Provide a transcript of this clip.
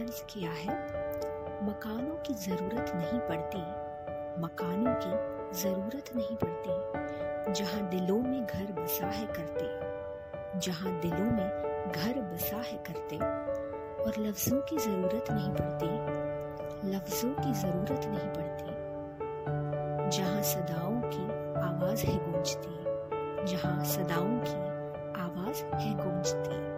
अर्ज़ किया है, मकानों की ज़रूरत नहीं पड़ती, मकानों की ज़रूरत नहीं पड़ती, जहाँ दिलों में घर बसा है करते, जहाँ दिलों में घर बसा है करते, और लफ्ज़ों की ज़रूरत नहीं पड़ती, लफ्ज़ों की ज़रूरत नहीं पड़ती, जहाँ सदाओं की आवाज़ है गूंजती, जहाँ सदाओं की आवाज़ है गूंजती।